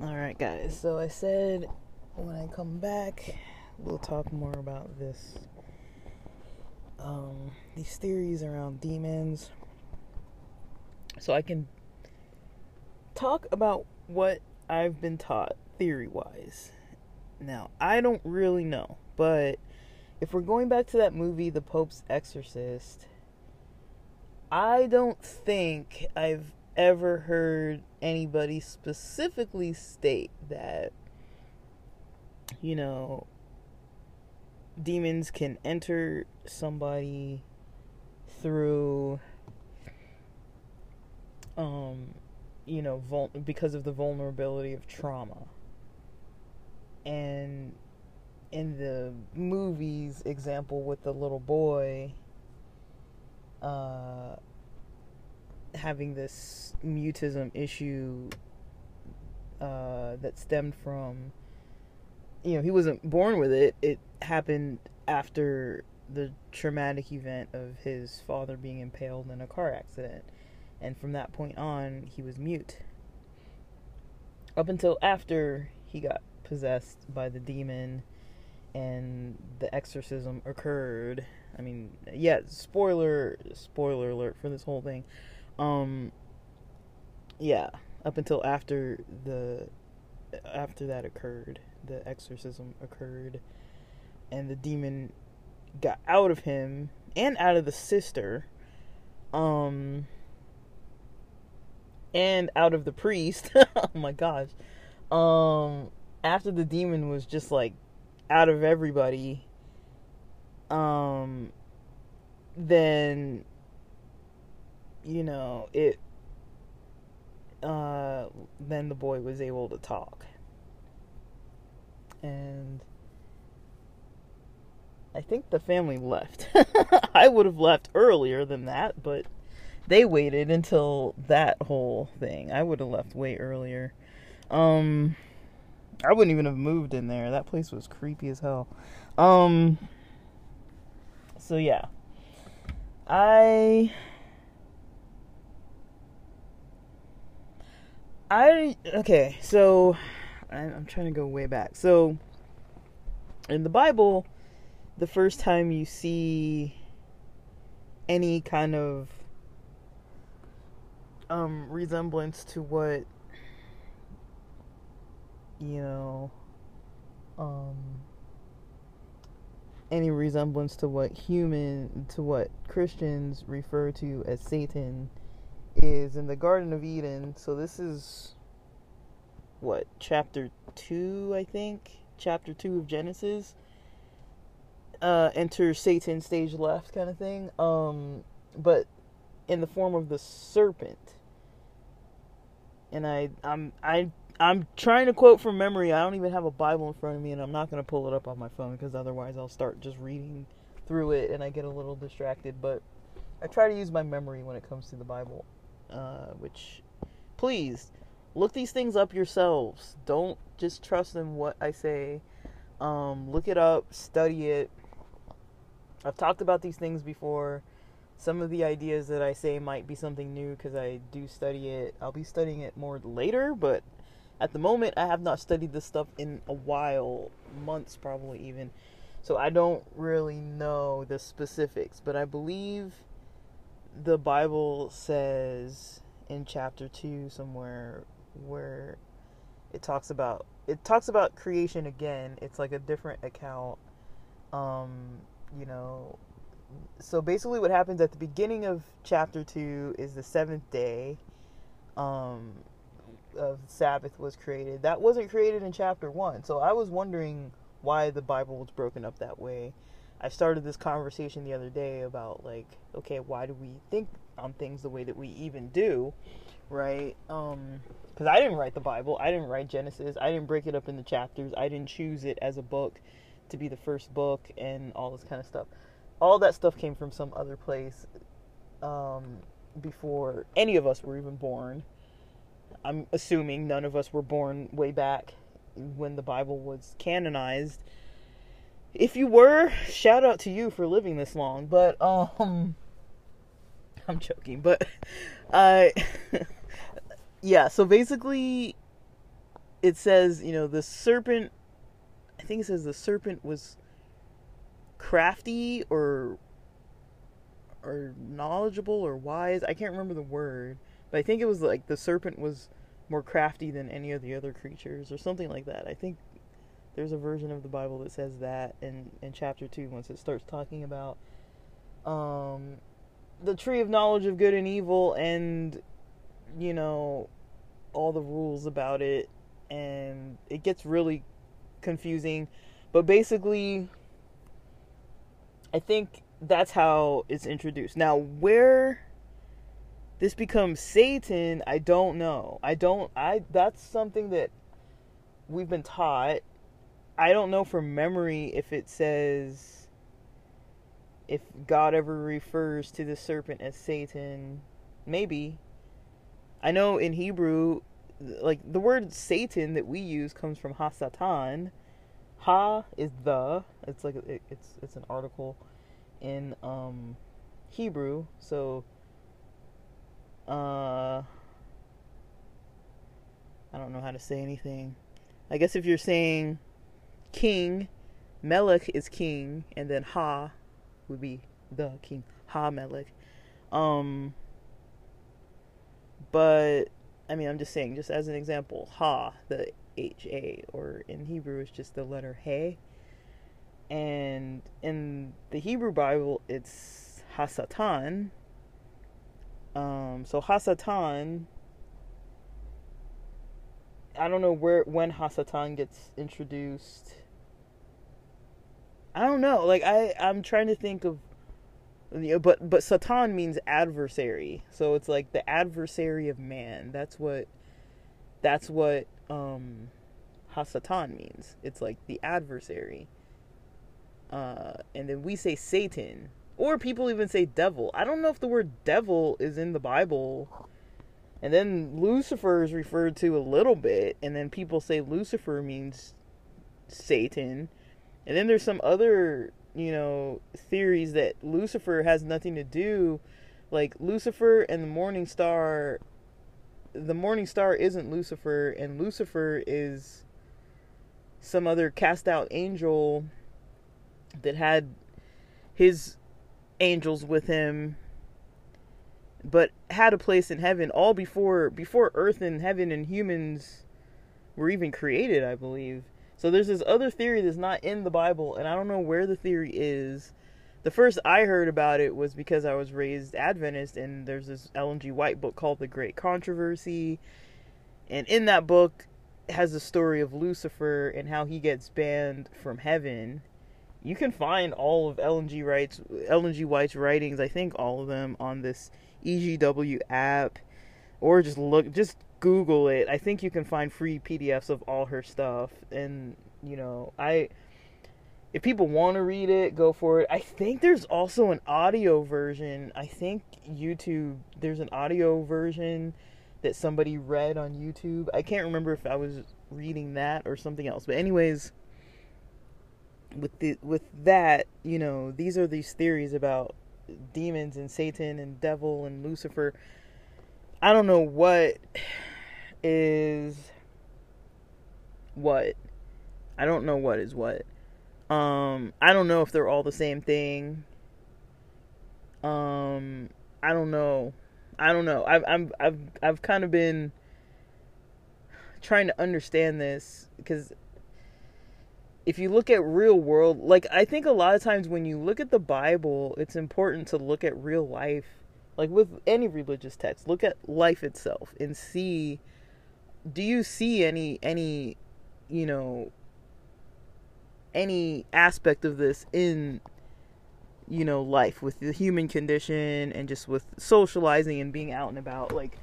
Alright, guys, so I said when I come back, we'll talk more about this. Um, these theories around demons. So I can talk about what I've been taught theory wise. Now, I don't really know, but if we're going back to that movie, The Pope's Exorcist, I don't think I've ever heard anybody specifically state that, you know, demons can enter somebody through um you know vul- because of the vulnerability of trauma. And in the movies example with the little boy uh having this mutism issue uh that stemmed from you know he wasn't born with it. It happened after the traumatic event of his father being impaled in a car accident. And from that point on he was mute. Up until after he got possessed by the demon and the exorcism occurred. I mean yeah spoiler spoiler alert for this whole thing. Um yeah up until after the after that occurred the exorcism occurred and the demon got out of him and out of the sister um and out of the priest. Oh my gosh. Um after the demon was just like out of everybody um then you know it uh then the boy was able to talk and I think the family left. I would have left earlier than that, but they waited until that whole thing. I would have left way earlier. Um I wouldn't even have moved in there. That place was creepy as hell. Um so yeah. I I okay, so I'm trying to go way back. So in the Bible, the first time you see any kind of um resemblance to what you know um any resemblance to what human to what Christians refer to as Satan is in the Garden of Eden. So this is what chapter 2, I think. Chapter 2 of Genesis uh, enter Satan stage left kind of thing. Um, but in the form of the serpent. And I, I'm, I, I'm trying to quote from memory. I don't even have a Bible in front of me, and I'm not going to pull it up on my phone because otherwise I'll start just reading through it and I get a little distracted. But I try to use my memory when it comes to the Bible. Uh, which, please, look these things up yourselves. Don't just trust in what I say. Um, look it up, study it, I've talked about these things before. Some of the ideas that I say might be something new because I do study it. I'll be studying it more later, but at the moment, I have not studied this stuff in a while, months probably even. So I don't really know the specifics, but I believe the Bible says in chapter 2 somewhere where it talks about it talks about creation again. It's like a different account um you know, so basically what happens at the beginning of chapter 2 is the seventh day um, of Sabbath was created. That wasn't created in chapter 1. So I was wondering why the Bible was broken up that way. I started this conversation the other day about like, okay, why do we think on things the way that we even do, right? Um cuz I didn't write the Bible. I didn't write Genesis. I didn't break it up into chapters. I didn't choose it as a book to be the first book and all this kind of stuff. All that stuff came from some other place um, before any of us were even born. I'm assuming none of us were born way back when the Bible was canonized. if you were, shout out to you for living this long. But um, I'm joking. But I, yeah. So basically, it says you know the serpent. I think it says the serpent was crafty or or knowledgeable or wise. I can't remember the word, but I think it was like the serpent was more crafty than any of the other creatures or something like that. I think there's a version of the Bible that says that in in chapter 2 once it starts talking about um the tree of knowledge of good and evil and you know all the rules about it and it gets really confusing but basically I think that's how it's introduced. Now, where this becomes Satan, I don't know. I don't I that's something that we've been taught. I don't know from memory if it says if God ever refers to the serpent as Satan. Maybe. I know in Hebrew like the word Satan that we use comes from Hasatan. Ha is the. It's like it, it's it's an article in um, Hebrew. So, uh, I don't know how to say anything. I guess if you're saying king, Melech is king, and then Ha would be the king. Ha Melech. Um, but I mean, I'm just saying, just as an example, Ha, the H A, or in Hebrew, it's just the letter He and in the Hebrew Bible it's Hasatan. Um, so Hasatan, I don't know where when Hasatan gets introduced. I don't know. Like I, I'm trying to think of, but but Satan means adversary. So it's like the adversary of man. That's what, that's what um, Hasatan means. It's like the adversary. Uh, and then we say Satan, or people even say devil. I don't know if the word devil is in the Bible. And then Lucifer is referred to a little bit, and then people say Lucifer means Satan. And then there's some other, you know, theories that Lucifer has nothing to do. Like Lucifer and the morning star, the morning star isn't Lucifer, and Lucifer is some other cast out angel that had his angels with him but had a place in heaven all before before earth and heaven and humans were even created i believe. So there's this other theory that's not in the bible and i don't know where the theory is. The first i heard about it was because i was raised adventist and there's this ellen g. White book called the great controversy. And in that book has the story of lucifer and how he gets banned from heaven you can find all of Ellen G. White's Ellen G. White's writings. I think all of them on this EGW app, or just look, just Google it. I think you can find free PDFs of all her stuff, and you know, I. If people want to read it, go for it. I think there's also an audio version. I think YouTube, there's an audio version that somebody read on YouTube. I can't remember if I was reading that or something else. But anyways, with the with that, you know, these are these theories about demons and Satan and devil and Lucifer. I don't know what is what. I don't know what is what. Um, I don't know if they're all the same thing. Um, I don't know. I don't know. I've I'm I've I've kind of been trying to understand this because if you look at real world, like I think a lot of times when you look at the Bible, it's important to look at real life. Like with any religious text, look at life itself and see do you see any any you know any aspect of this in you know life with the human condition and just with socializing and being out and about like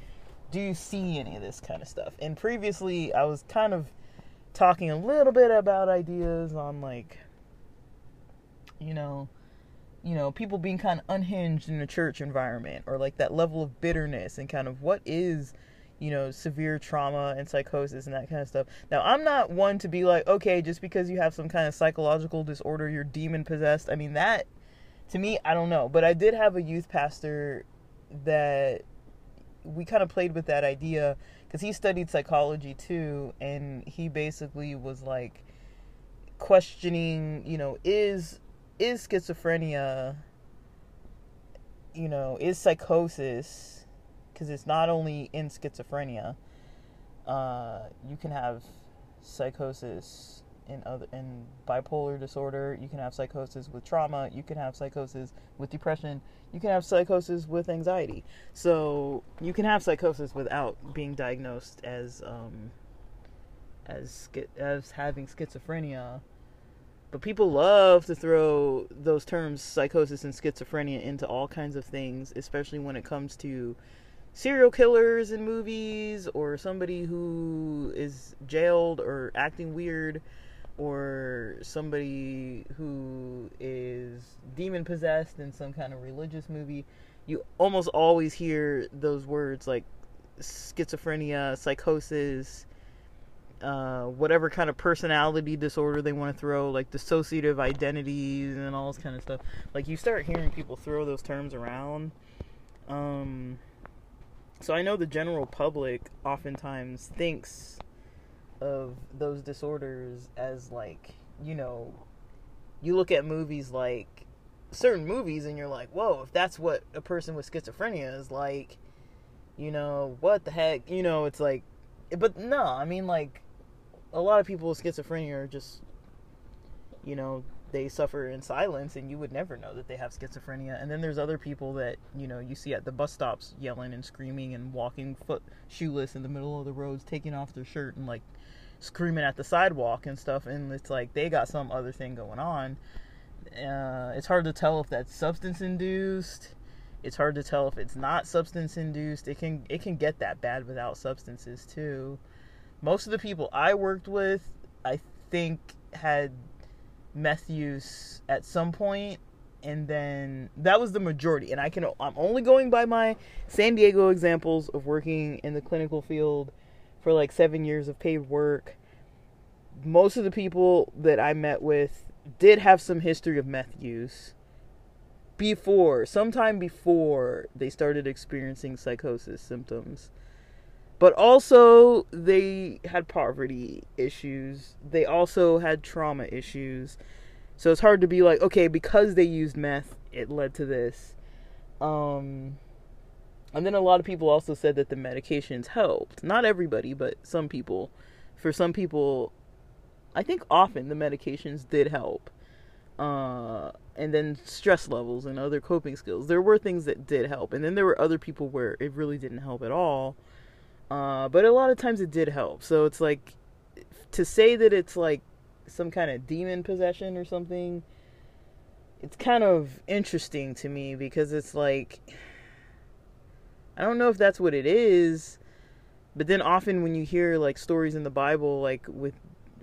do you see any of this kind of stuff and previously i was kind of talking a little bit about ideas on like you know you know people being kind of unhinged in a church environment or like that level of bitterness and kind of what is you know, severe trauma and psychosis and that kind of stuff. Now, I'm not one to be like, okay, just because you have some kind of psychological disorder, you're demon possessed. I mean, that, to me, I don't know. But I did have a youth pastor that we kind of played with that idea because he studied psychology too, and he basically was like questioning, you know, is is schizophrenia, you know, is psychosis because it's not only in schizophrenia. Uh, you can have psychosis in other in bipolar disorder. You can have psychosis with trauma. You can have psychosis with depression. You can have psychosis with anxiety. So you can have psychosis without being diagnosed as um, as as having schizophrenia. But people love to throw those terms psychosis and schizophrenia into all kinds of things, especially when it comes to serial killers in movies or somebody who is jailed or acting weird or somebody who is demon possessed in some kind of religious movie you almost always hear those words like schizophrenia psychosis uh, whatever kind of personality disorder they want to throw, like dissociative identities and all this kind of stuff. Like you start hearing people throw those terms around. Um, so I know the general public oftentimes thinks of those disorders as like, you know, you look at movies like certain movies and you're like, whoa, if that's what a person with schizophrenia is like, you know, what the heck? You know, it's like, but no, I mean, like, a lot of people with schizophrenia are just, you know, they suffer in silence and you would never know that they have schizophrenia. And then there's other people that, you know, you see at the bus stops yelling and screaming and walking foot shoeless in the middle of the roads, taking off their shirt and like screaming at the sidewalk and stuff. And it's like they got some other thing going on. Uh, it's hard to tell if that's substance induced. It's hard to tell if it's not substance induced. It can it can get that bad without substances too. Most of the people I worked with, I think had meth use at some point and then that was the majority and i can i'm only going by my san diego examples of working in the clinical field for like seven years of paid work most of the people that i met with did have some history of meth use before sometime before they started experiencing psychosis symptoms. But also they had poverty issues. They also had trauma issues. So it's hard to be like okay because they used meth it led to this. Um and then a lot of people also said that the medications helped. Not everybody but some people. For some people i think often the medications did help. Uh, and then stress levels and other coping skills. There were things that did help. And then there were other people where it really didn't help at all. Uh, but a lot of times it did help. So it's like to say that it's like some kind of demon possession or something. It's kind of interesting to me because it's like I don't know if that's what it is, but then often when you hear like stories in the Bible like with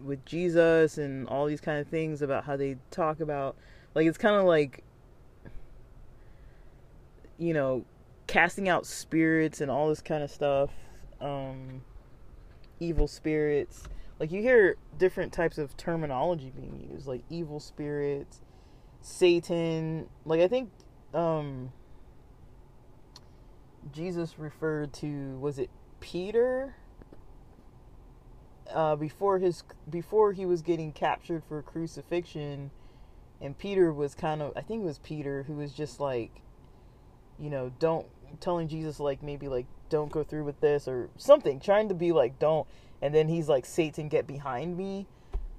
with Jesus and all these kind of things about how they talk about like it's kind of like you know casting out spirits and all this kind of stuff um, evil spirits. Like you hear different types of terminology being used, like evil spirits, Satan. Like I think um, Jesus referred to was it Peter? Uh, before his before he was getting captured for crucifixion, and Peter was kind of I think it was Peter who was just like, you know, don't telling Jesus like maybe like don't go through with this or something trying to be like don't and then he's like satan get behind me.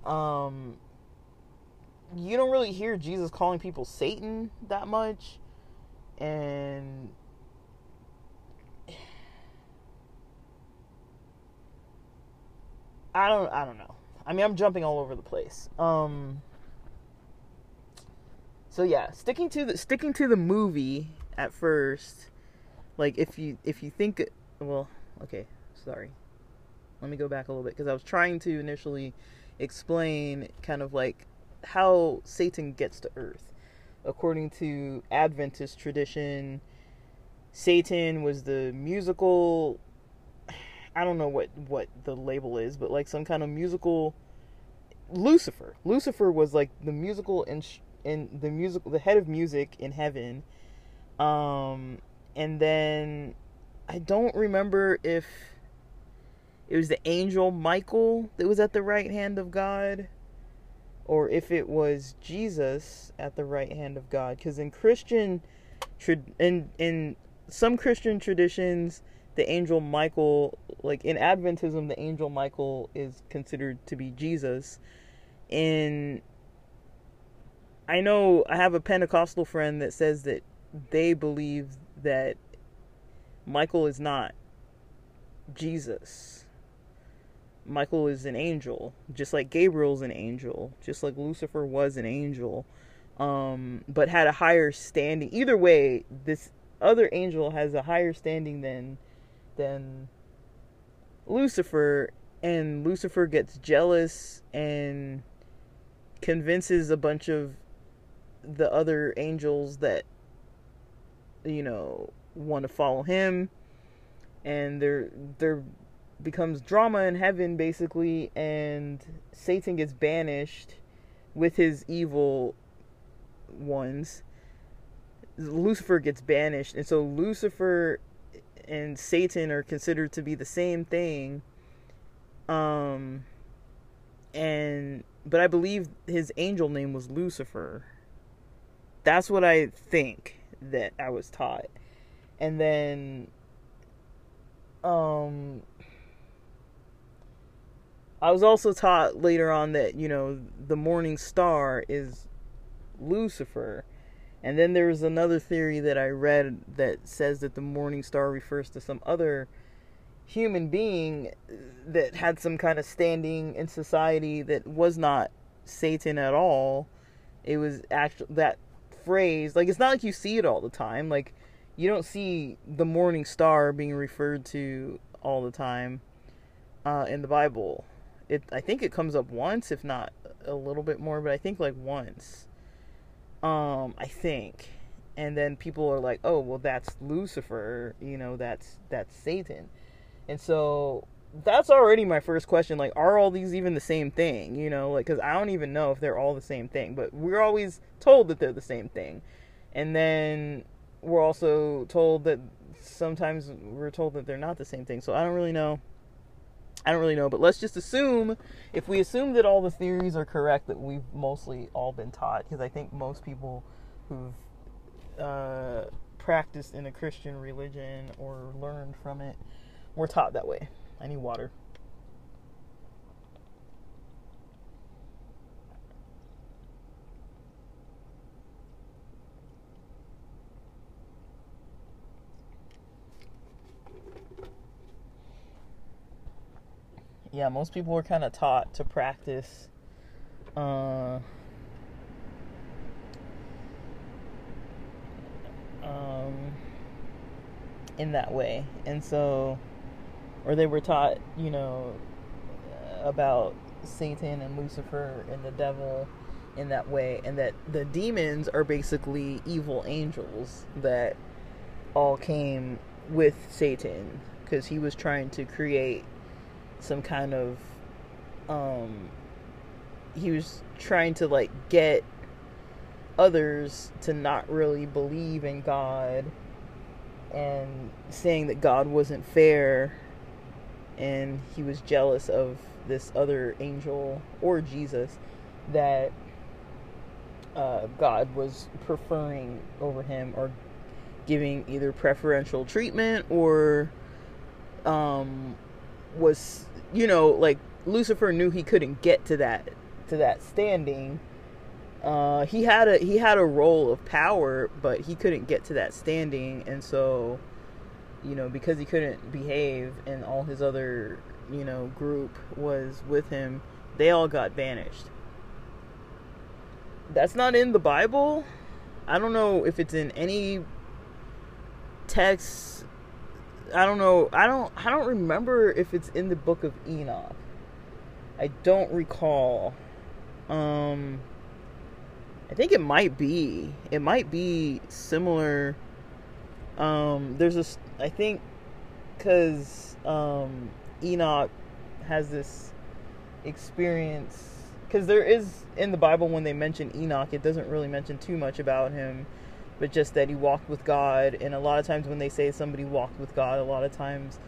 Um you don't really hear jesus calling people satan that much and i don't i don't know. I mean i'm jumping all over the place. Um so yeah sticking to the sticking to the movie at first like if you if you think well okay sorry. Let me go back a little bit because i was trying to initially explain kind of like how satan gets to earth. According to adventist tradition satan was the musical I don't know what what the label is, but like some kind of musical Lucifer. Lucifer was like the musical in in the musical the head of music in heaven. Um and then I don't remember if it was the angel Michael that was at the right hand of God or if it was Jesus at the right hand of God cuz in Christian in in some Christian traditions the angel Michael like in Adventism the angel Michael is considered to be Jesus in I know I have a Pentecostal friend that says that they believe that Michael is not Jesus. Michael is an angel, just like Gabriel's an angel, just like Lucifer was an angel, um, but had a higher standing. Either way, this other angel has a higher standing than than Lucifer, and Lucifer gets jealous and convinces a bunch of the other angels that you know want to follow him and there there becomes drama in heaven basically and Satan gets banished with his evil ones. Lucifer gets banished and so Lucifer and Satan are considered to be the same thing um and but I believe his angel name was Lucifer. That's what I think that I was taught. And then um I was also taught later on that, you know, the morning star is Lucifer. And then there's another theory that I read that says that the morning star refers to some other human being that had some kind of standing in society that was not Satan at all. It was actually that phrase. Like it's not like you see it all the time. Like you don't see the morning star being referred to all the time uh, in the Bible. It I think it comes up once, if not a little bit more, but I think like once. Um, I think. And then people are like, "Oh, well that's Lucifer, you know, that's that's Satan." And so that's already my first question. Like, are all these even the same thing? You know, like, because I don't even know if they're all the same thing, but we're always told that they're the same thing. And then we're also told that sometimes we're told that they're not the same thing. So I don't really know. I don't really know, but let's just assume if we assume that all the theories are correct that we've mostly all been taught because I think most people who've uh, practiced in a Christian religion or learned from it were taught that way. I need water. Yeah, most people were kind of taught to practice uh, um, in that way. And so or they were taught, you know, about Satan and Lucifer and the devil in that way, and that the demons are basically evil angels that all came with Satan because he was trying to create some kind of um he was trying to like get others to not really believe in God and saying that God wasn't fair and he was jealous of this other angel or Jesus that uh, God was preferring over him or giving either preferential treatment or um, was you know like Lucifer knew he couldn't get to that to that standing uh, he had a he had a role of power but he couldn't get to that standing and so you know, because he couldn't behave and all his other, you know, group was with him, they all got banished. That's not in the Bible. I don't know if it's in any text. I don't know. I don't I don't remember if it's in the book of Enoch. I don't recall. Um I think it might be. It might be similar um there's a I think because um, Enoch has this experience because there is in the Bible when they mention Enoch, it doesn't really mention too much about him, but just that he walked with God. And a lot of times when they say somebody walked with God, a lot of times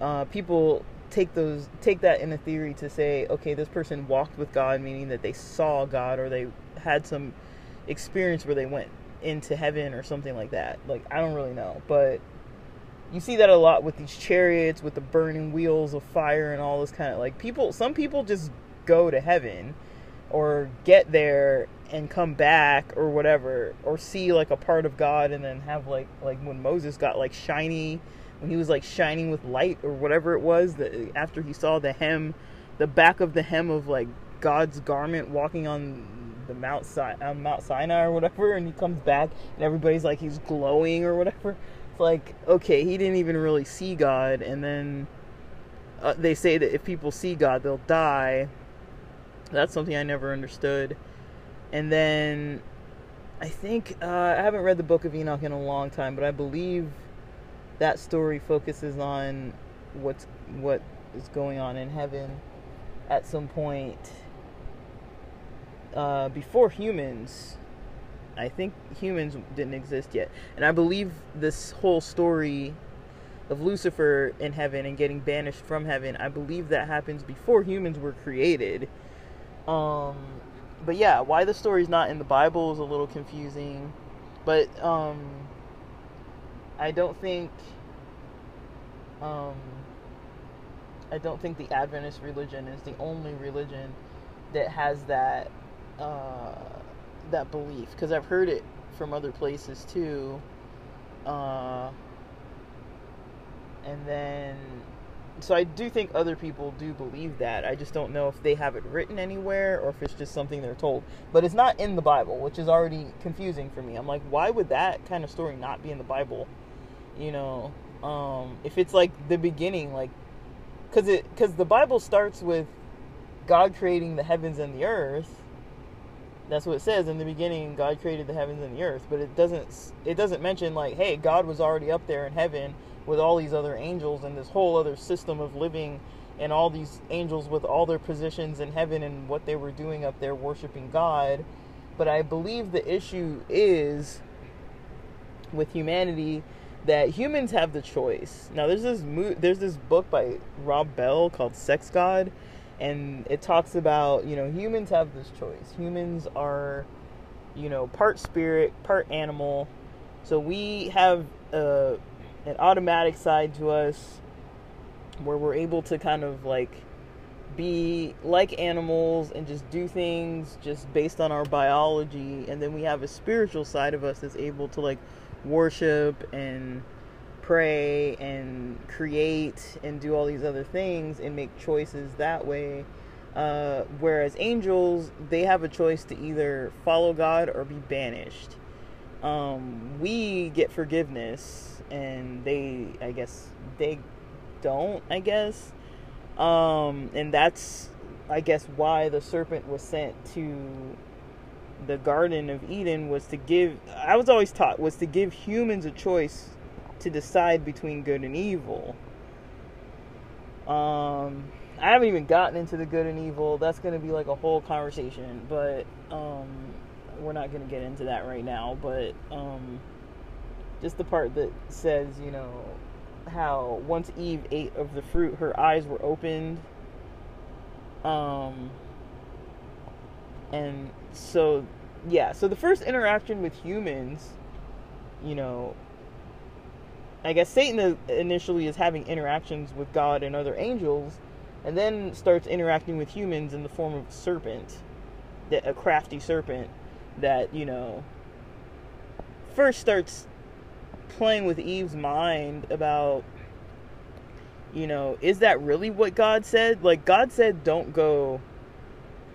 uh, people take those take that in a theory to say, okay, this person walked with God, meaning that they saw God or they had some experience where they went into heaven or something like that. Like I don't really know, but you see that a lot with these chariots with the burning wheels of fire and all this kind of like people some people just go to heaven or get there and come back or whatever or see like a part of God and then have like like when Moses got like shiny when he was like shining with light or whatever it was that after he saw the hem the back of the hem of like God's garment walking on the Mount si- Mount Sinai or whatever and he comes back and everybody's like he's glowing or whatever. It's like okay he didn't even really see God and then uh, they say that if people see God they'll die that's something I never understood. And then I think uh, I haven't read the Book of Enoch in a long time, but I believe that story focuses on what's what is going on in heaven at some point uh, before humans. I think humans didn't exist yet, and I believe this whole story of Lucifer in heaven and getting banished from heaven. I believe that happens before humans were created um, but yeah, why the story's not in the Bible is a little confusing. But um, I don't think um, I don't think the Adventist religion is the only religion that has that uh, that belief because I've heard it from other places too. Uh, and then so I do think other people do believe that. I just don't know if they have it written anywhere or if it's just something they're told. But it's not in the Bible, which is already confusing for me. I'm like, why would that kind of story not be in the Bible? You know, um, if it's like the beginning, like, because it because the Bible starts with God creating the heavens and the earth. That's what it says in the beginning. God created the heavens and the earth, but it doesn't it doesn't mention like, hey, God was already up there in heaven with all these other angels and this whole other system of living and all these angels with all their positions in heaven and what they were doing up there worshiping God. But I believe the issue is with humanity that humans have the choice. Now there's this mo- there's this book by Rob Bell called Sex God and it talks about, you know, humans have this choice. Humans are you know, part spirit, part animal. So we have a an automatic side to us where we're able to kind of like be like animals and just do things just based on our biology. And then we have a spiritual side of us that's able to like worship and pray and create and do all these other things and make choices that way. Uh, whereas angels they have a choice to either follow god or be banished um, we get forgiveness and they i guess they don't i guess. Um, and that's i guess why the serpent was sent to the garden of eden was to give i was always taught was to give humans a choice to decide between good and evil. Um i haven't even gotten into the good and evil. That's going to be like a whole conversation but um we're not going to get into that right now, but um, just the part that says, you know, how once Eve ate of the fruit, her eyes were opened. Um, and so, yeah, so the first interaction with humans, you know, I guess Satan initially is having interactions with God and other angels, and then starts interacting with humans in the form of a serpent, a crafty serpent that, you know, first starts playing with Eve's mind about, you know, is that really what God said? Like, God said, don't go,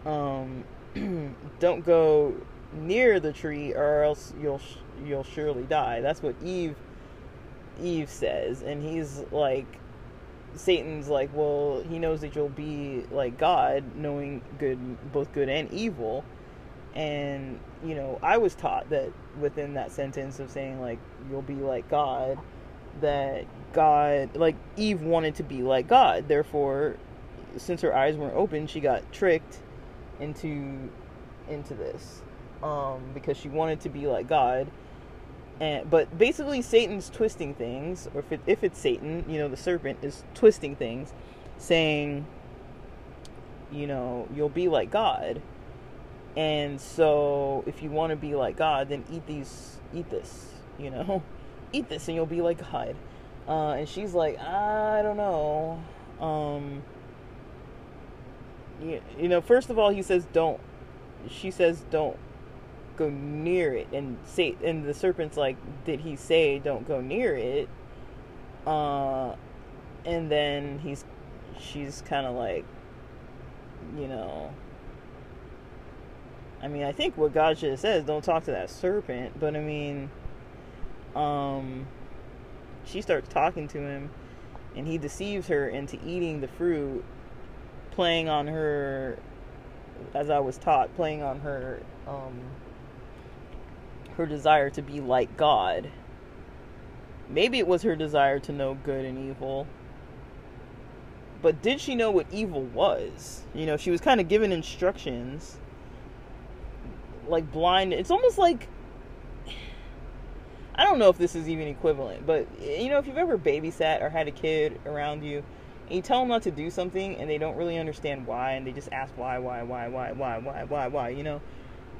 um, don't go near the tree or else you'll, you'll surely die. That's what Eve, Eve says. And he's like, Satan's like, well, he knows that you'll be like God, knowing good, both good and evil and you know i was taught that within that sentence of saying like you'll be like god that God, like Eve wanted to be like God. Therefore, since her eyes weren't open, she got tricked into into this um, because she wanted to be like God. And but basically, Satan's twisting things, or if it, if it's Satan, you know, the serpent is twisting things, saying, you know, you'll be like God. And so, if you want to be like God, then eat these, eat this, you know, eat this, and you'll be like God. Uh, and she's like, I don't know. Um, you, you know, first of all, he says don't. She says don't go near it, and say, and the serpent's like, did he say don't go near it? Uh, and then he's, she's kind of like, you know. I mean, I think what God should have said is don't talk to that serpent, but I mean, um, she starts talking to him, and he deceives her into eating the fruit, playing on her, as I was taught, playing on her, um, her desire to be like God. Maybe it was her desire to know good and evil. But did she know what evil was? You know, she was kind of given instructions. Like blind. It's almost like I don't know if this is even equivalent, but you know, if you've ever babysat or had a kid around you, and you tell them not to do something, and they don't really understand why, and they just ask why, why, why, why, why, why, why, why, you know,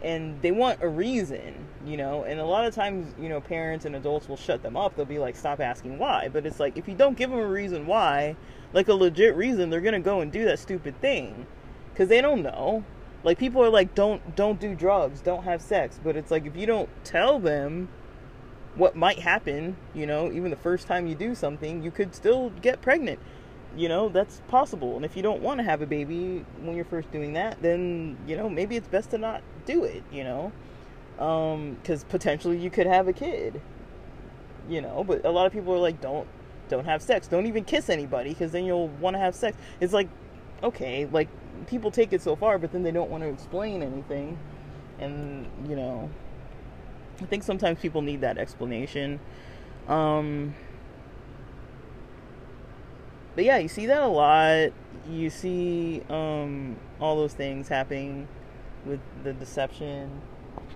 and they want a reason, you know, and a lot of times, you know, parents and adults will shut them up. They'll be like, stop asking why, but it's like if you don't give them a reason why, like a legit reason, they're gonna go and do that stupid thing, because they don't know. Like people are like, don't don't do drugs, don't have sex, but it's like if you don't tell them what might happen, you know, even the first time you do something, you could still get pregnant. You know, that's possible. And if you don't want to have a baby when you're first doing that, then, you know, maybe it's best to not do it, you know? Um, cuz potentially you could have a kid. You know, but a lot of people are like don't don't have sex. Don't even kiss anybody cuz then you'll want to have sex. It's like okay, like people take it so far, but then they don't want to explain anything. And, you know, I think sometimes people need that explanation. Um, but yeah, you see that a lot. You see um, all those things happening with the deception.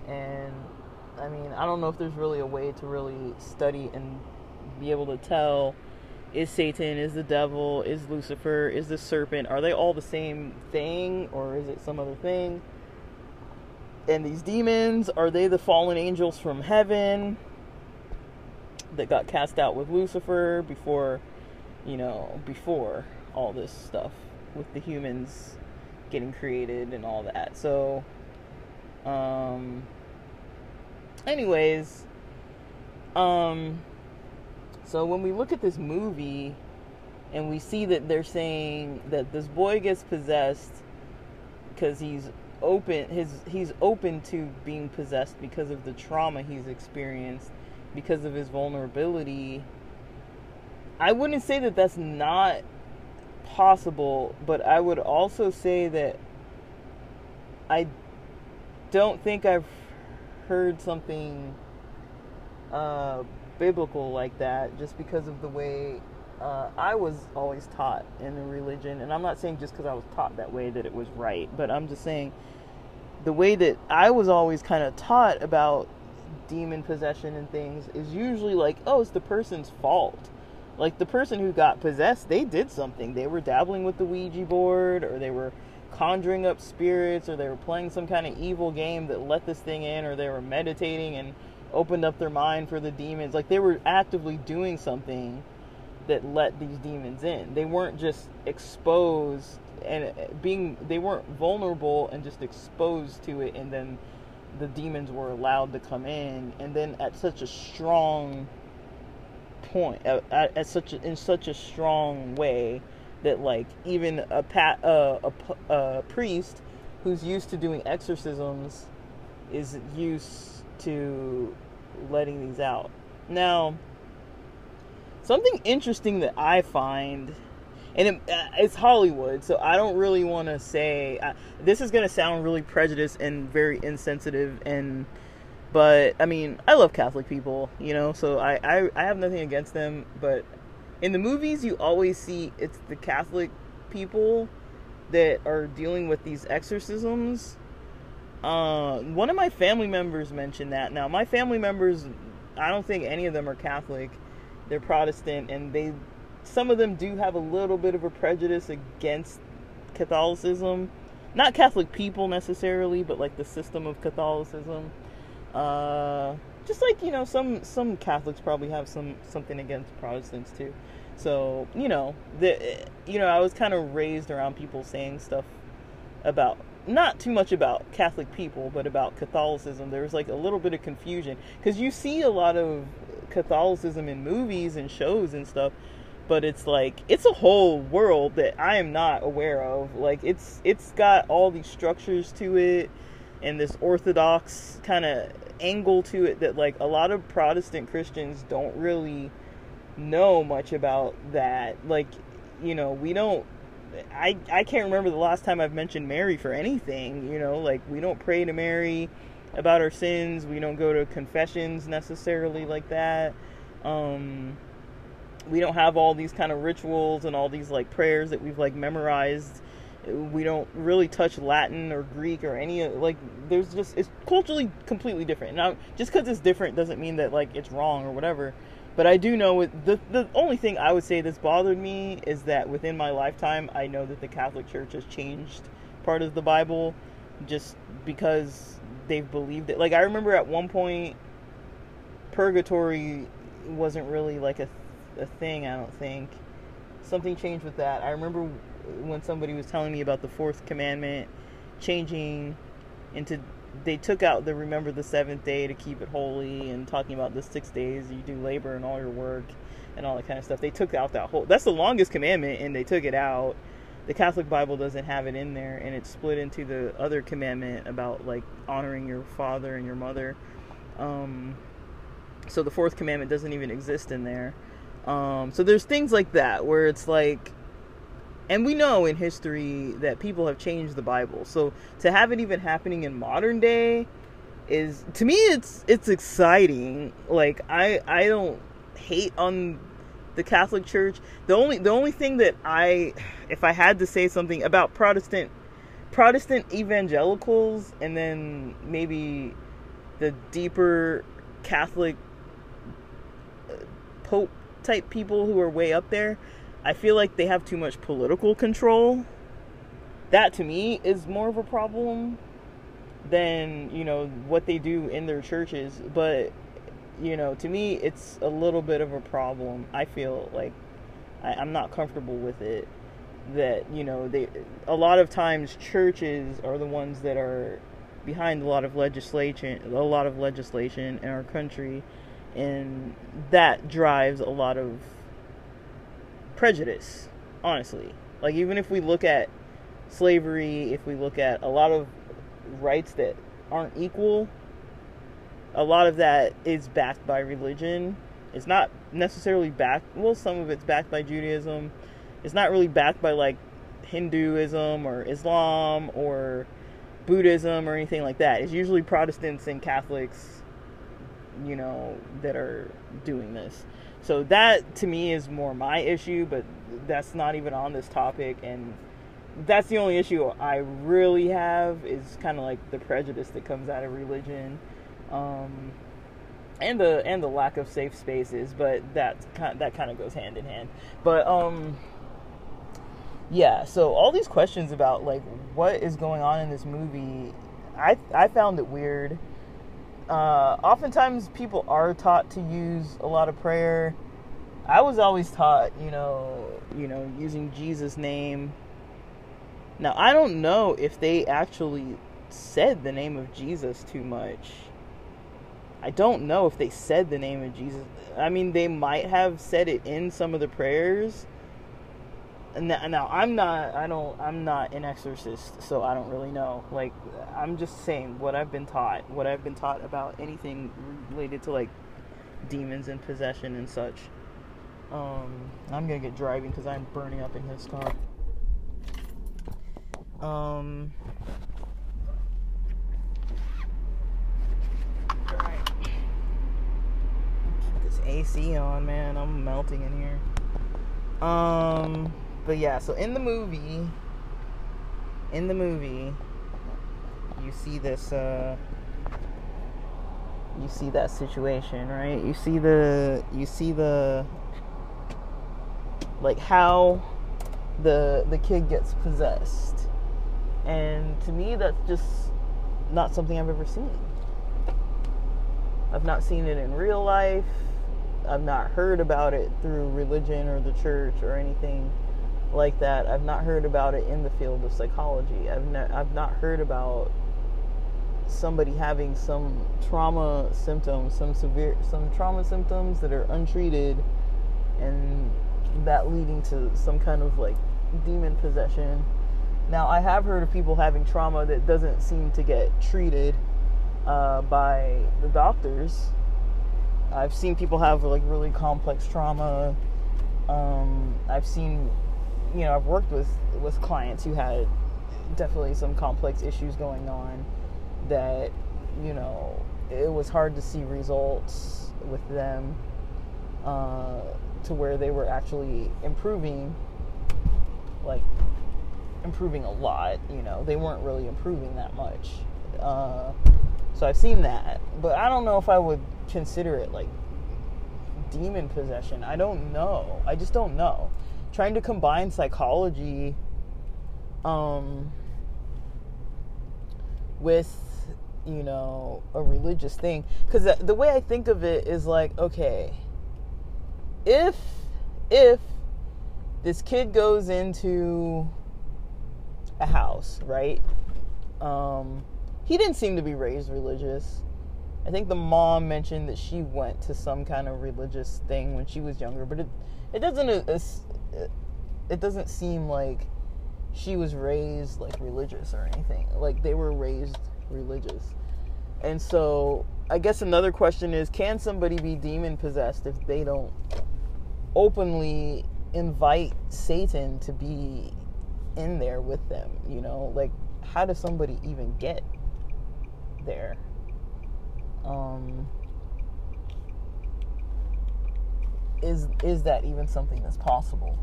And I mean, I don't know if there's really a way to really study and be able to tell is Satan, is the devil, is Lucifer, is the serpent, are they all the same thing or is it some other thing? and these demons are they the fallen angels from heaven that got cast out with Lucifer before you know before all this stuff with the humans getting created and all that so um anyways um so when we look at this movie and we see that they're saying that this boy gets possessed because he's open his he's open to being possessed because of the trauma he's experienced because of his vulnerability i wouldn't say that that's not possible but i would also say that i don't think i've heard something uh, biblical like that just because of the way uh, I was always taught in a religion, and I'm not saying just because I was taught that way that it was right, but I'm just saying the way that I was always kind of taught about demon possession and things is usually like, oh, it's the person's fault. Like the person who got possessed, they did something. They were dabbling with the Ouija board, or they were conjuring up spirits, or they were playing some kind of evil game that let this thing in, or they were meditating and opened up their mind for the demons. Like they were actively doing something that let these demons in. They weren't just exposed and being they weren't vulnerable and just exposed to it and then the demons were allowed to come in and then at such a strong point at, at, at such a, in such a strong way that like even a pat uh, a, a priest who's used to doing exorcisms is used to letting these out now something interesting that i find and it, uh, it's Hollywood, so I don't really want to say uh, this is going to sound really prejudiced and very insensitive and But I mean, I love Catholic people, you know, so I, I, I have nothing against them. But in the movies, you always see it's the Catholic people that are dealing with these exorcisms. Uh, one of my family members mentioned that. Now, my family members, I don't think any of them are Catholic. They're Protestant, and they, some of them do have a little bit of a prejudice against Catholicism. Not Catholic people necessarily, but like the system of Catholicism. Uh, just like you know, some some Catholics probably have some something against Protestants too. So you know, the you know, I was kind of raised around people saying stuff about not too much about Catholic people, but about Catholicism. There was like a little bit of confusion because you see a lot of Catholicism in movies and shows and stuff, but it's like it's a whole world that I am not aware of. Like it's it's got all these structures to it and this orthodox kind of angle to it that like a lot of Protestant Christians don't really know much about that. Like, you know, we don't I I can't remember the last time I've mentioned Mary for anything, you know, like we don't pray to Mary about our sins. We don't go to confessions necessarily like that. Um we don't have all these kind of rituals and all these like prayers that we've like memorized we don't really touch Latin or Greek or any like there's just it's culturally completely different. Now just because it's different doesn't mean that like it's wrong or whatever. But I do know the the only thing I would say that's bothered me is that within my lifetime I know that the Catholic Church has changed part of the Bible just because they've believed it. Like I remember at one point purgatory wasn't really like a a thing, I don't think. Something changed with that. I remember when somebody was telling me about the fourth commandment changing into they took out the remember the seventh day to keep it holy and talking about the six days you do labor and all your work and all that kind of stuff. They took out that whole that's the longest commandment and they took it out. The Catholic Bible doesn't have it in there and it's split into the other commandment about like honoring your father and your mother. Um, so the fourth commandment doesn't even exist in there. Um, so there's things like that where it's like and we know in history that people have changed the Bible. So to have it even happening in modern day is to me it's it's exciting. Like I I don't hate on the Catholic Church. The only the only thing that I if I had to say something about Protestant Protestant evangelicals and then maybe the deeper Catholic uh, Pope type people who are way up there, I feel like they have too much political control. That to me is more of a problem than, you know, what they do in their churches. But, you know, to me, it's a little bit of a problem. I feel like I, I'm not comfortable with it. That, you know, they, a lot of times churches are the ones that are behind a lot of legislation, a lot of legislation in our country. And that drives a lot of prejudice, honestly. Like, even if we look at slavery, if we look at a lot of rights that aren't equal, a lot of that is backed by religion. It's not necessarily backed, well, some of it's backed by Judaism. It's not really backed by like Hinduism or Islam or Buddhism or anything like that. It's usually Protestants and Catholics, you know, that are doing this. So that to me is more my issue, but that's not even on this topic and that's the only issue I really have is kind of like the prejudice that comes out of religion, um, and the and the lack of safe spaces. But that kind that kind of goes hand in hand. But um, yeah. So all these questions about like what is going on in this movie, I I found it weird uh, oftentimes people are taught to use a lot of prayer. I was always taught, you know, you know, using Jesus' name. Now I don't know if they actually said the name of Jesus too much. I don't know if they said the name of Jesus. I mean, they might have said it in some of the prayers, now, I'm not I don't I'm not an exorcist, so I don't really know. Like I'm just saying what I've been taught, what I've been taught about anything related to like demons and possession and such. Um, I'm gonna get driving because I'm burning up in his car. Um. This AC on, man. I'm melting in here. Um, but yeah, so in the movie, in the movie, you see this, uh, you see that situation, right? You see the, you see the, like how the the kid gets possessed, and to me, that's just not something I've ever seen. I've not seen it in real life. I've not heard about it through religion or the church or anything like that. I've not heard about it in the field of psychology. I've ne- I've not heard about somebody having some trauma symptoms, some severe some trauma symptoms that are untreated and that leading to some kind of like demon possession. Now, I have heard of people having trauma that doesn't seem to get treated uh, by the doctors. I've seen people have like really complex trauma. Um, I've seen, you know, I've worked with with clients who had definitely some complex issues going on that, you know, it was hard to see results with them uh, to where they were actually improving, like improving a lot. You know, they weren't really improving that much. Uh, so I've seen that, but I don't know if I would consider it like demon possession. I don't know. I just don't know. Trying to combine psychology um with you know a religious thing cuz the, the way I think of it is like okay, if if this kid goes into a house, right? Um he didn't seem to be raised religious. I think the mom mentioned that she went to some kind of religious thing when she was younger, but it it doesn't it doesn't seem like she was raised like religious or anything. Like they were raised religious. And so I guess another question is can somebody be demon possessed if they don't openly invite Satan to be in there with them, you know? Like how does somebody even get there. Um, is is that even something that's possible?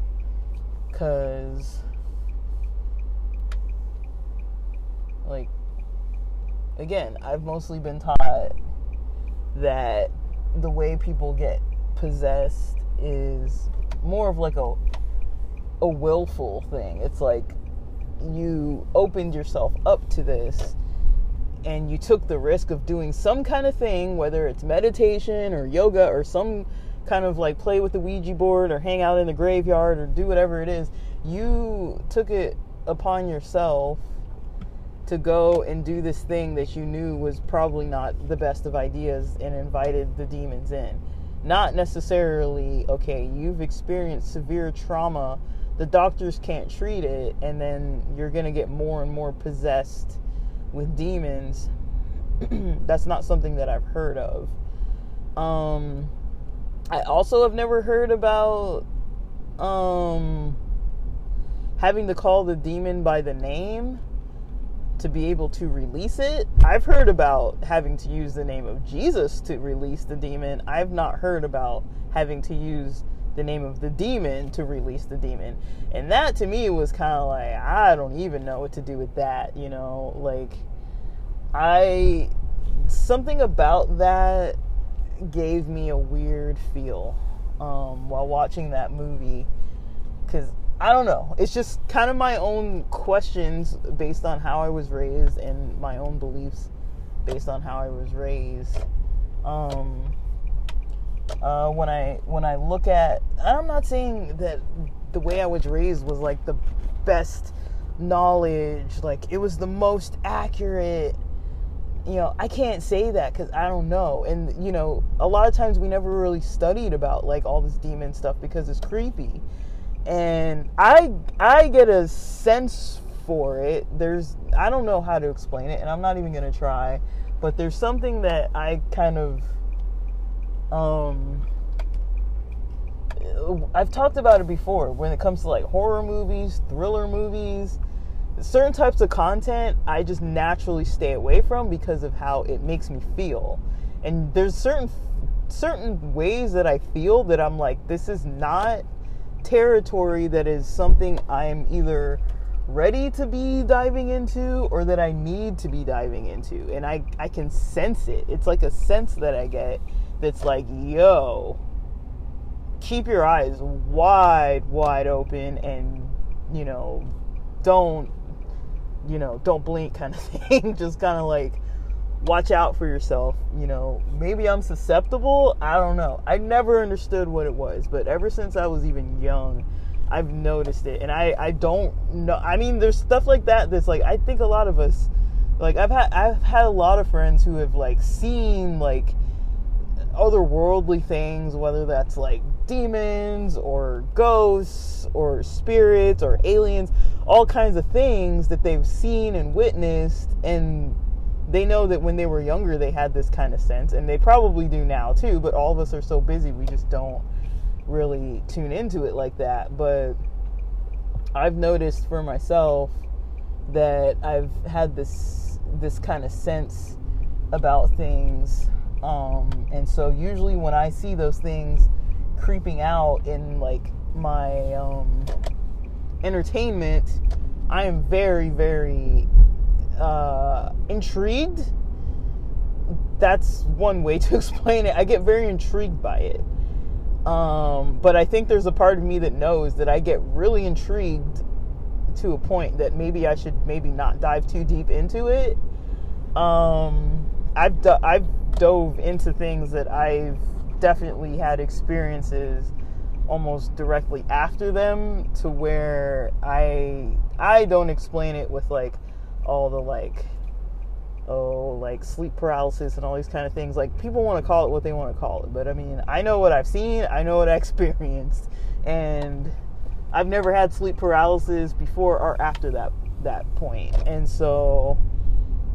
Cause like again, I've mostly been taught that the way people get possessed is more of like a a willful thing. It's like you opened yourself up to this and you took the risk of doing some kind of thing, whether it's meditation or yoga or some kind of like play with the Ouija board or hang out in the graveyard or do whatever it is, you took it upon yourself to go and do this thing that you knew was probably not the best of ideas and invited the demons in. Not necessarily, okay, you've experienced severe trauma, the doctors can't treat it, and then you're going to get more and more possessed with demons, that's not something that I've heard of. Um, I also have never heard about um, having to call the demon by the name to be able to release it. I've heard about having to use the name of Jesus to release the demon. I've not heard about having to use the name of the demon to release the demon. And that to me was kind of like, I don't even know what to do with that, you know? Like, I. Something about that gave me a weird feel um, while watching that movie. Because I don't know. It's just kind of my own questions based on how I was raised and my own beliefs based on how I was raised. Um, uh, when I when I look at, I'm not saying that the way I was raised was like the best knowledge, like it was the most accurate. You know, I can't say that because I don't know, and you know, a lot of times we never really studied about like all this demon stuff because it's creepy, and I I get a sense for it. There's I don't know how to explain it, and I'm not even gonna try, but there's something that I kind of um I've talked about it before when it comes to like horror movies, thriller movies, certain types of content I just naturally stay away from because of how it makes me feel. And there's certain certain ways that I feel that I'm like, this is not territory that is something I'm either ready to be diving into or that I need to be diving into. And I, I can sense it. It's like a sense that I get that's like, yo, keep your eyes wide, wide open and, you know, don't, you know, don't blink kind of thing. Just kind of like, watch out for yourself. You know, maybe I'm susceptible. I don't know. I never understood what it was, but ever since I was even young, I've noticed it. And I, I don't know. I mean, there's stuff like that that's like, I think a lot of us, like, I've had, I've had a lot of friends who have like seen like otherworldly things, whether that's like demons or ghosts or spirits or aliens, all kinds of things that they've seen and witnessed and they know that when they were younger they had this kind of sense and they probably do now too but all of us are so busy we just don't really tune into it like that. But i've noticed for myself that i've had this this kind of sense about things um, and so usually when i see those things creeping out in like my um, entertainment i am very very uh, intrigued. That's one way to explain it. I get very intrigued by it. Um, but I think there's a part of me that knows that I get really intrigued to a point that maybe I should maybe not dive too deep into it. Um, I've do- I've dove into things that I've definitely had experiences almost directly after them to where I I don't explain it with like all the like oh like sleep paralysis and all these kind of things. Like people want to call it what they want to call it but i mean i know what i've seen i know what i experienced and i've never had sleep paralysis before or after that that point. And so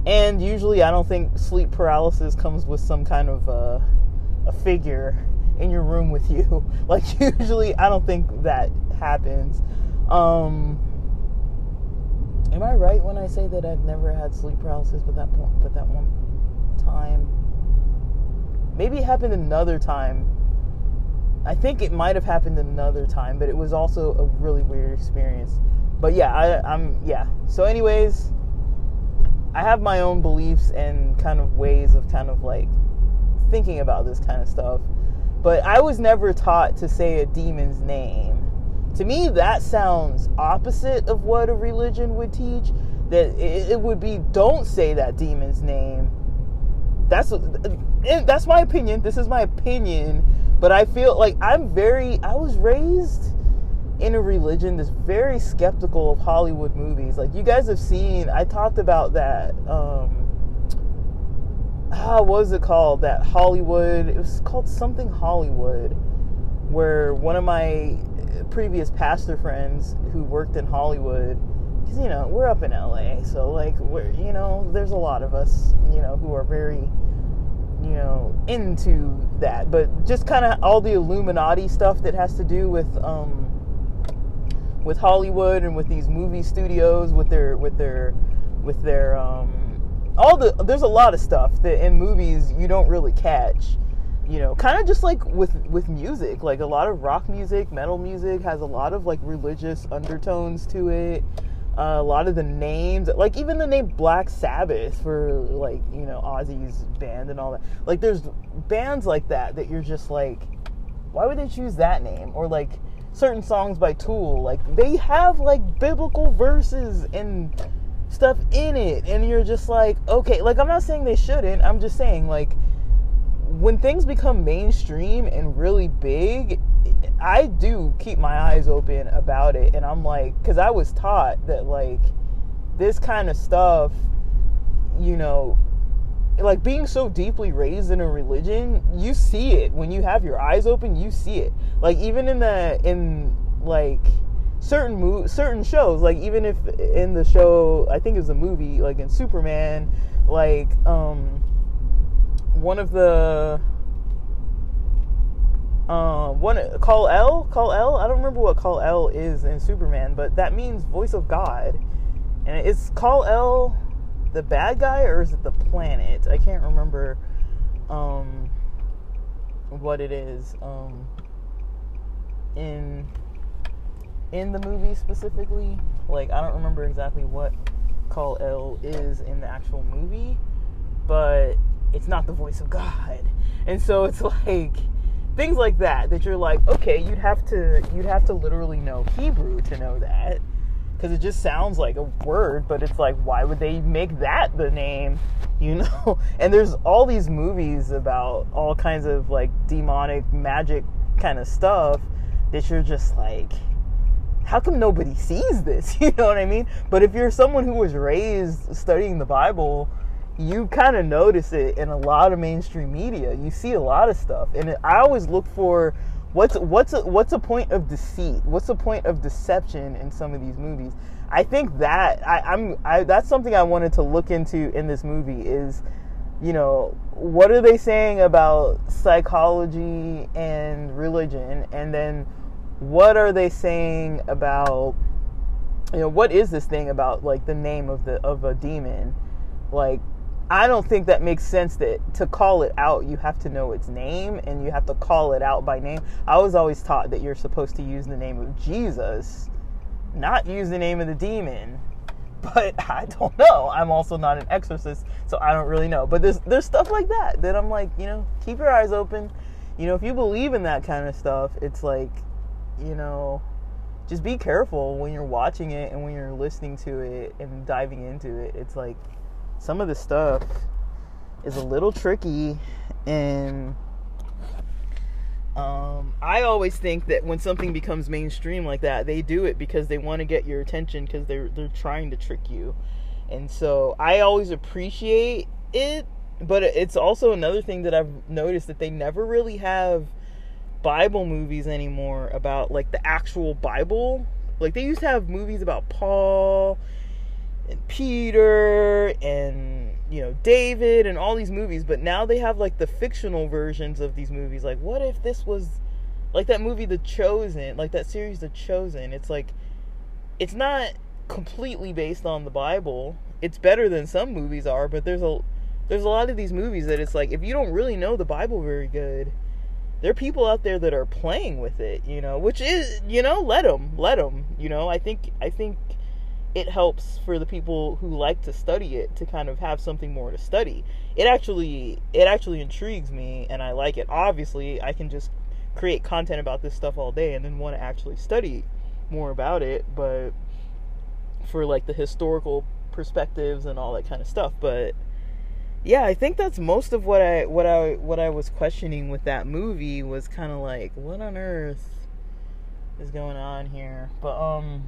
and usually i don't think sleep paralysis comes with some kind of uh, a figure in your room with you like usually i don't think that happens um Am I right when I say that I've never had sleep paralysis but that point but that one time? Maybe it happened another time. I think it might have happened another time, but it was also a really weird experience. But yeah, I, I'm yeah. So anyways, I have my own beliefs and kind of ways of kind of like thinking about this kind of stuff. But I was never taught to say a demon's name. To me that sounds opposite of what a religion would teach that it, would be don't say that demon's name. That's that's my opinion this is my opinion but i feel like i'm very i was raised in a religion that's very skeptical of hollywood movies. Like you guys have seen i talked about that um ah, what was it called? That hollywood it was called something hollywood where one of my previous pastor friends who worked in Hollywood because you know we're up in LA, so like we're you know there's a lot of us you know who are very you know into that, but just kind of all the Illuminati stuff that has to do with um with Hollywood and with these movie studios with their with their with their um all the there's a lot of stuff that in movies you don't really catch you know kind of just like with with music. Like a lot of rock music metal music has a lot of like religious undertones to it. Uh, a lot of the names like even the name black sabbath for like you know ozzy's band and all that. Like there's bands like that that you're just like why would they choose that name? Or like certain songs by tool. Like they have like biblical verses and stuff in it and you're just like okay like i'm not saying they shouldn't i'm just saying like when things become mainstream and really big, I do keep my eyes open about it. And I'm like, because I was taught that, like, this kind of stuff, you know, like being so deeply raised in a religion, you see it. When you have your eyes open, you see it. Like, even in the, in, like, certain mo- certain shows like even if in the show i think it was a movie like in superman like um one of the uh, one Kal-El, call L. I don't remember what Kal-El is in Superman, but that means voice of God. And it's Kal-El the bad guy or is it the planet? I can't remember um, what it is um, in in the movie specifically. Like I don't remember exactly what Kal-El is in the actual movie, but it's not the voice of God. And so it's like things like that that you're like, okay, you'd have to you'd have to literally know Hebrew to know that because it just sounds like a word, but it's like why would they make that the name, you know? And there's all these movies about all kinds of like demonic magic kind of stuff that you're just like how come nobody sees this? You know what I mean? But if you're someone who was raised studying the Bible, you kind of notice it in a lot of mainstream media. You see a lot of stuff, and it, I always look for what's what's a, what's a point of deceit? What's a point of deception in some of these movies? I think that I, I'm I, that's something I wanted to look into in this movie is, you know, what are they saying about psychology and religion, and then what are they saying about you know what is this thing about like the name of the of a demon like I don't think that makes sense that to call it out, you have to know its name and you have to call it out by name. I was always taught that you're supposed to use the name of Jesus, not use the name of the demon. But I don't know. I'm also not an exorcist, so I don't really know. But there's there's stuff like that that I'm like, you know, keep your eyes open. You know, if you believe in that kind of stuff, it's like, you know, just be careful when you're watching it and when you're listening to it and diving into it. It's like some of the stuff is a little tricky and um, I always think that when something becomes mainstream like that, they do it because they want to get your attention because they're they're trying to trick you. And so I always appreciate it, but it's also another thing that I've noticed that they never really have Bible movies anymore about like the actual Bible. Like they used to have movies about Paul and Peter and you know David and all these movies, but now they have like the fictional versions of these movies. Like, what if this was like that movie The Chosen, like that series The Chosen? It's like it's not completely based on the Bible. It's better than some movies are, but there's a there's a lot of these movies that it's like if you don't really know the Bible very good, there are people out there that are playing with it, you know, which is, you know, let them, let them, you know. I think I think it helps for the people who like to study it to kind of have something more to study. It actually it actually intrigues me and I like it. Obviously, I can just create content about this stuff all day and then want to actually study more about it, but for like the historical perspectives and all that kind of stuff, but yeah, I think that's most of what I what I what I was questioning with that movie was kind of like what on earth is going on here. But um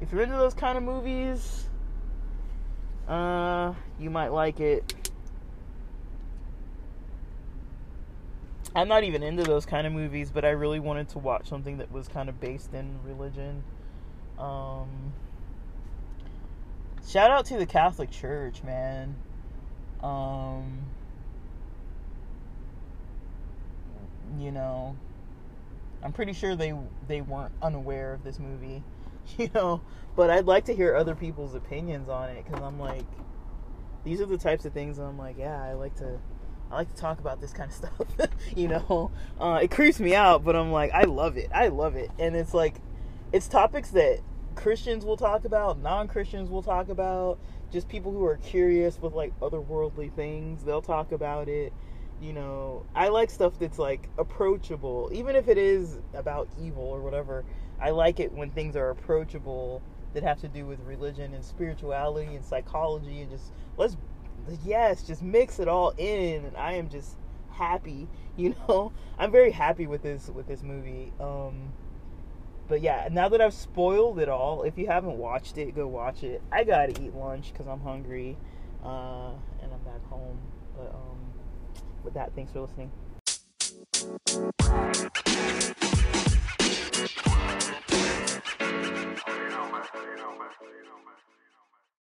if you're into those kind of movies, uh, you might like it. I'm not even into those kind of movies, but I really wanted to watch something that was kind of based in religion. Um, shout out to the Catholic Church, man. Um, you know, I'm pretty sure they they weren't unaware of this movie. you know. But I'd like to hear other people's opinions on it because I'm like, these are the types of things I'm like, yeah, I like to, I like to talk about this kind of stuff. you know, uh, it creeps me out, but I'm like, I love it. I love it, and it's like, it's topics that Christians will talk about, non-Christians will talk about, just people who are curious with like otherworldly things, they'll talk about it. You know, I like stuff that's like approachable, even if it is about evil or whatever. I like it when things are approachable that have to do with religion and spirituality and psychology and just let's yes, just mix it all in and I am just happy, you know. I'm very happy with this with this movie. Um but yeah, now that I've spoiled it all, if you haven't watched it, go watch it. I gotta eat lunch because I'm hungry, uh, and I'm back home. But um, with that, thanks for listening.